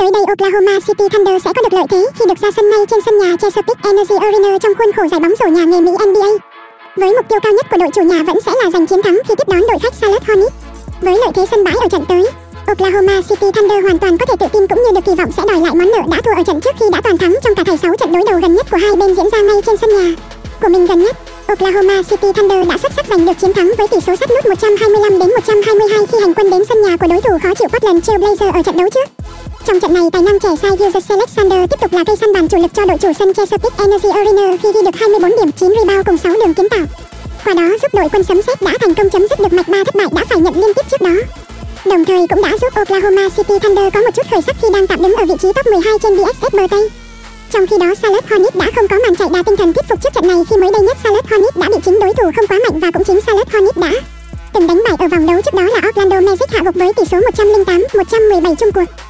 Tới đây Oklahoma City Thunder sẽ có được lợi thế khi được ra sân ngay trên sân nhà Chesapeake Energy Arena trong khuôn khổ giải bóng rổ nhà nghề Mỹ NBA. Với mục tiêu cao nhất của đội chủ nhà vẫn sẽ là giành chiến thắng khi tiếp đón đội khách Charlotte Hornets. Với lợi thế sân bãi ở trận tới, Oklahoma City Thunder hoàn toàn có thể tự tin cũng như được kỳ vọng sẽ đòi lại món nợ đã thua ở trận trước khi đã toàn thắng trong cả thảy 6 trận đối đầu gần nhất của hai bên diễn ra ngay trên sân nhà của mình gần nhất. Oklahoma City Thunder đã xuất sắc giành được chiến thắng với tỷ số sát nút 125 đến 122 khi hành quân đến sân nhà của đối thủ khó chịu Portland Trail Blazers ở trận đấu trước. Trong trận này, tài năng trẻ sai Gilles Alexander tiếp tục là cây săn bàn chủ lực cho đội chủ sân Chesapeake Energy Arena khi ghi được 24 điểm, 9 rebound cùng 6 đường kiến tạo. Qua đó giúp đội quân sấm sét đã thành công chấm dứt được mạch ba thất bại đã phải nhận liên tiếp trước đó. Đồng thời cũng đã giúp Oklahoma City Thunder có một chút khởi sắc khi đang tạm đứng ở vị trí top 12 trên BSS bờ Tây. Trong khi đó Charlotte Hornets đã không có màn chạy đà tinh thần thuyết phục trước trận này khi mới đây nhất Charlotte Hornets đã bị chính đối thủ không quá mạnh và cũng chính Charlotte Hornets đã từng đánh bại ở vòng đấu trước đó là Orlando Magic hạ gục với tỷ số 108-117 chung cuộc.